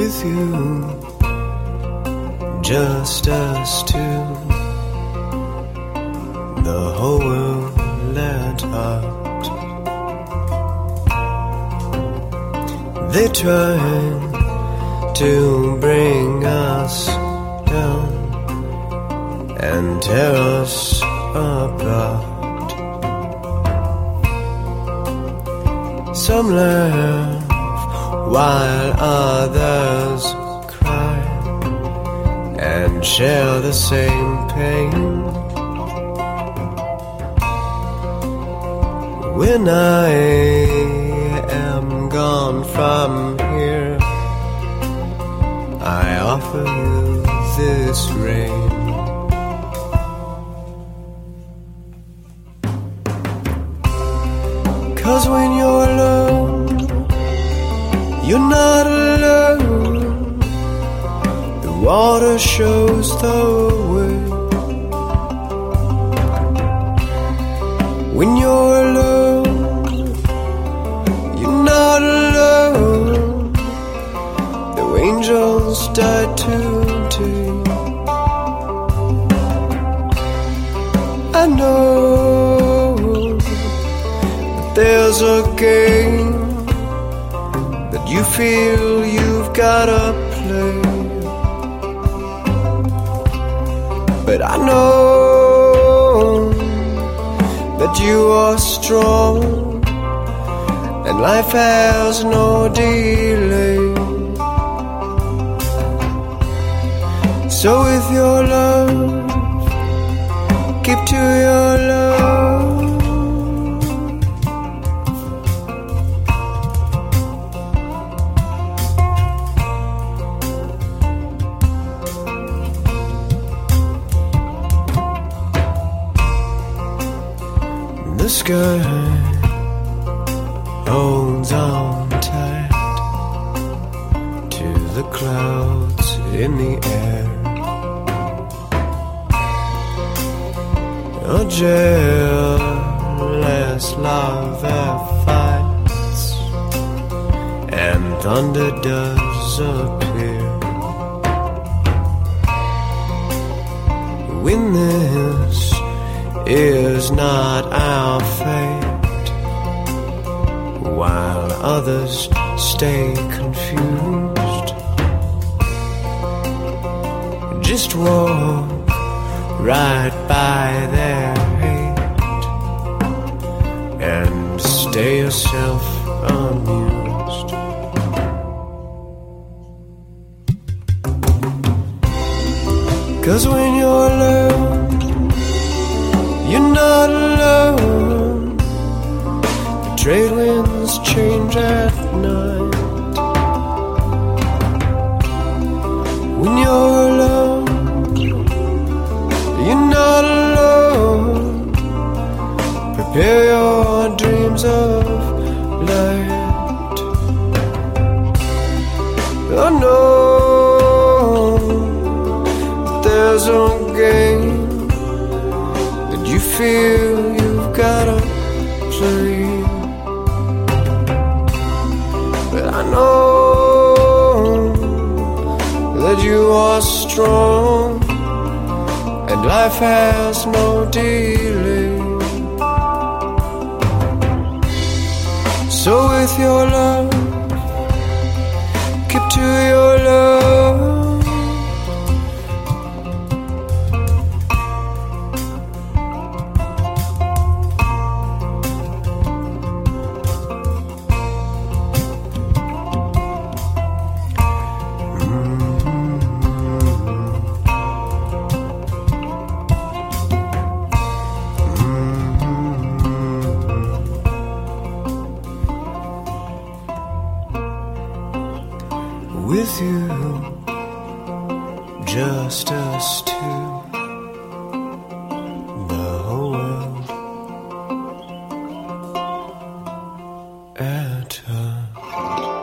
with you, just us two. The whole world let out. They tried to bring us down and tear us apart. Some laugh while others cry and share the same pain. When I am gone from here, I offer you this rain. Cause when you're alone, shows the way. When you're alone, you're not alone. The angels died today. I know that there's a game that you feel you've gotta play. But I know that you are strong and life has no delay. So with your love, keep to your The sky holds on tight to the clouds in the air. A jealous love fights and thunder does appear. When this is not our fate, while others stay confused. Just walk right by their hate and stay yourself amused. Cause when you're at night. When you're alone, you're not alone. Prepare your dreams of light. I know there's a game that you feel you've gotta I know that you are strong and life has no delay. So with your love, keep to your love. two, just us two, the whole world at a